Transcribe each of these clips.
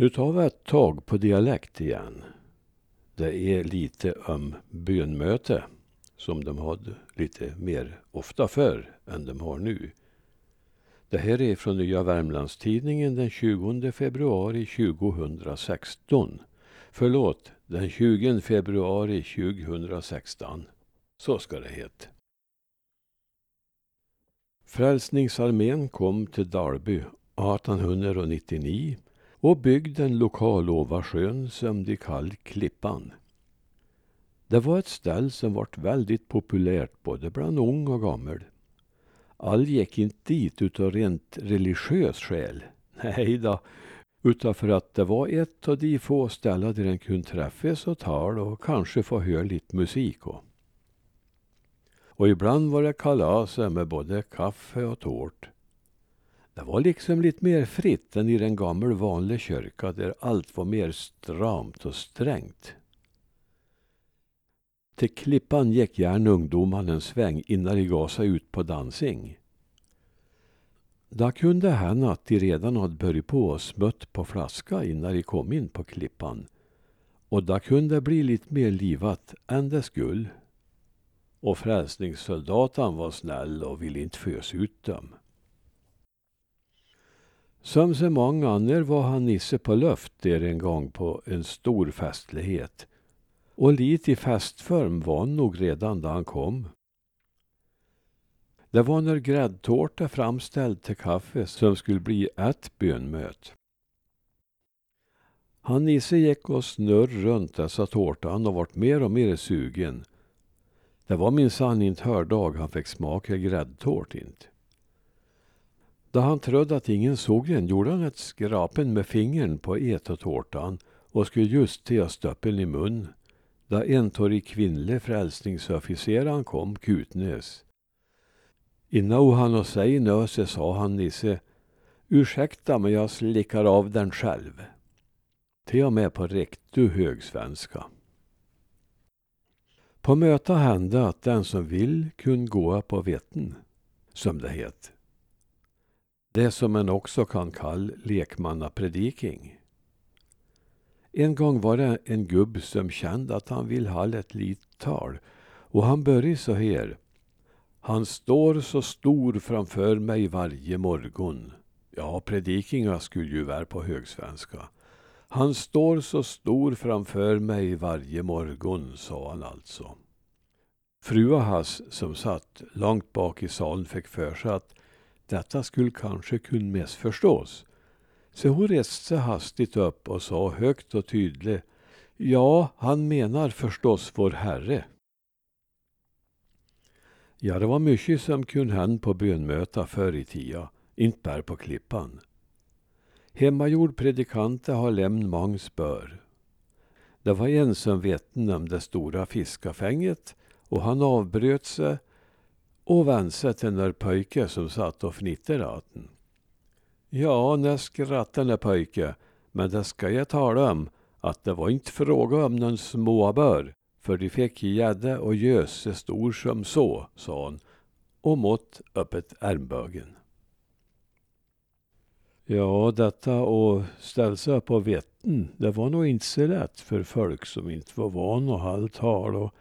Nu tar vi ett tag på dialekt igen. Det är lite om bönmöte som de hade lite mer ofta förr än de har nu. Det här är från Nya Värmlandstidningen den 20 februari 2016. Förlåt, den 20 februari 2016. Så ska det heta. Frälsningsarmén kom till Dalby 1899 och byggde en lokal sjön som de kallade Klippan. Det var ett ställe som vart väldigt populärt både bland ung och gammal. All gick inte dit utav rent religiös skäl. Nej då, utan för att det var ett av de få ställen där en kunde träffas och tala och kanske få höra lite musik. Och. och ibland var det kalas med både kaffe och tårt. Det var liksom lite mer fritt än i den gamla vanliga kyrkan där allt var mer stramt och strängt. Till Klippan gick gärna ungdomarna en sväng innan de gav sig ut på dansing. Det kunde hända att de redan hade börjat på och smött på flaska innan de kom in på Klippan. Och det kunde bli lite mer livat än det skulle. Och frälsningssoldaten var snäll och ville inte fösa ut dem. Som så många andra var han Nisse på luft där en gång på en stor festlighet. Och lite i festform var han nog redan då han kom. Det var när gräddtårta framställd till kaffe som skulle bli ett bönmöt. Han Nisse gick och snurr runt dessa tårtan och vart mer och mer sugen. Det var minsann inte hördag han fick smaka gräddtårt inte. Då han trodde att ingen såg den gjorde han ett skrapen med fingern på etetårtan och skulle just till att stöppeln i mun. Då en torrig kvinnlig frälsningsofficer kom kutnös. Innan han och sig nöse sa han Nisse Ursäkta men jag slickar av den själv. Till och med på riktig högsvenska. På mötet hände att den som vill kunde gå på vetten, som det heter. Det som man också kan kalla lekmannaprediking. En gång var det en gubb som kände att han ville ha ett litet tal och han började så här. Han står så stor framför mig varje morgon. Ja, predikingar skulle ju vara på högsvenska. Han står så stor framför mig varje morgon, sa han alltså. Frua hans, som satt långt bak i salen, fick för sig att detta skulle kanske kunna missförstås. Så hon reste sig hastigt upp och sa högt och tydligt Ja, han menar förstås vår Herre. Ja, det var mycket som kunde hända på bönmöta förr i tiden, inte bara på Klippan. Hemmagjord predikante har lämnat många spör. Det var en som vittnade om det stora fiskafänget och han avbröt sig och vände sig till den där pojke som satt och fnittrade åt den. Ja, när skrattade den där pojke, men det ska jag tala om att det var inte fråga om någon småbör, för de fick gädda och gös så stor som så, sa hon och mått öppet ärmbögen. Ja, detta och ställa sig på vetten, det var nog inte så lätt för folk som inte var van att hålla tal och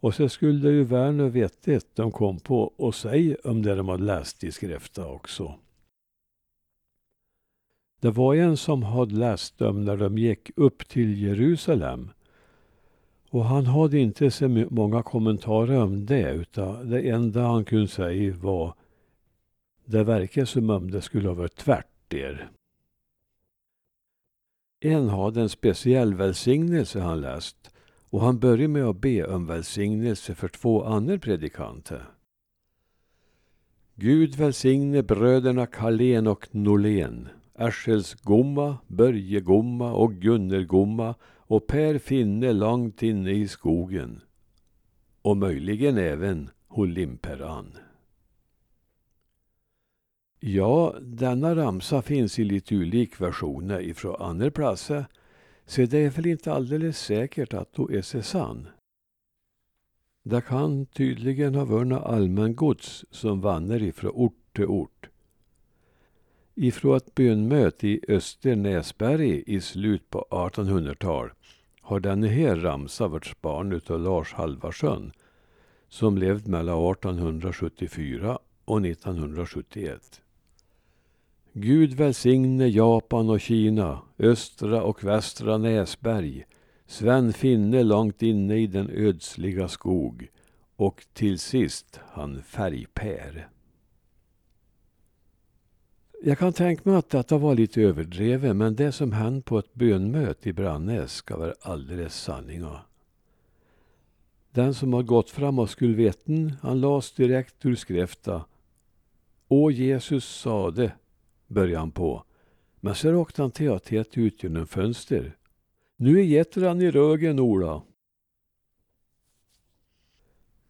och så skulle det ju vara vettigt de kom på och säga om det de hade läst i skrifta också. Det var en som hade läst dem när de gick upp till Jerusalem. Och han hade inte så många kommentarer om det, utan det enda han kunde säga var det verkar som om det skulle ha varit tvärt er. En hade en speciell välsignelse han läst och han började med att be om välsignelse för två andra predikanter. Gud välsigne bröderna Kalén och Norlén, Aschels Gomma, Börje Gomma och Gunner Gomma och Per Finne långt inne i skogen. Och möjligen även Holimperan. Ja, denna ramsa finns i lite olika versioner ifrån andra platser så det är väl inte alldeles säkert att då är sann. Det kan tydligen ha vunnit allmän gods som vandrar ifrån ort till ort. ifrån ett bönmöte i Östernäsberg i slut på 1800-talet har denne här ramsa varit barn utav Lars Halvarsson som levde mellan 1874 och 1971. Gud välsigne Japan och Kina, östra och västra Näsberg, Sven Finne långt inne i den ödsliga skog och till sist han Färgpär. Jag kan tänka mig att detta var lite överdrivet men det som hände på ett bönmöte i Brannäs ska vara alldeles sanninga. Den som har gått fram och skulle veta han las direkt ur skrifta. Å Jesus sade, började han på. Men så råkade han till att het ut genom fönster. Nu är getran i rögen, Ola.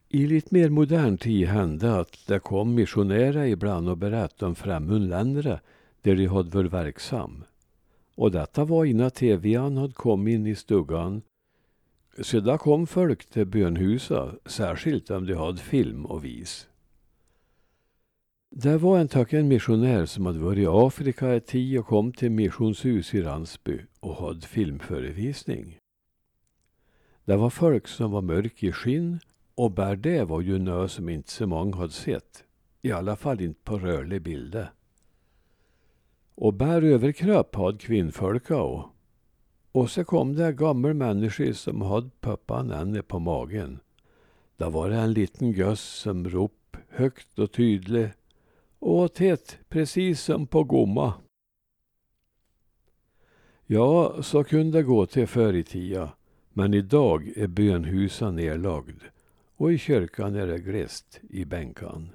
I lite mer modern tid hände att det kom missionärer ibland och berättade om främmande där de hade varit verksam. Och detta var innan tvn hade kommit in i stugan. Så där kom folk till bönhuset, särskilt om de hade film och vis. Det var en tacken missionär som hade varit i Afrika ett tid och kom till missionshus i Ransby och hade filmförevisning. Det var folk som var mörk i skinn och bär det var ju nö som inte så många hade sett. I alla fall inte på rörlig bilder. Och bär överkropp hade kvinnfolka och. Och så kom det gamla människor som hade pappan ännu på magen. Där var det en liten göss som rop högt och tydligt. Och tätt, precis som på gomma. Ja, så kunde det gå till förr i tiden. Men idag är bönhusen nedlagd och i kyrkan är det glest i bänkan.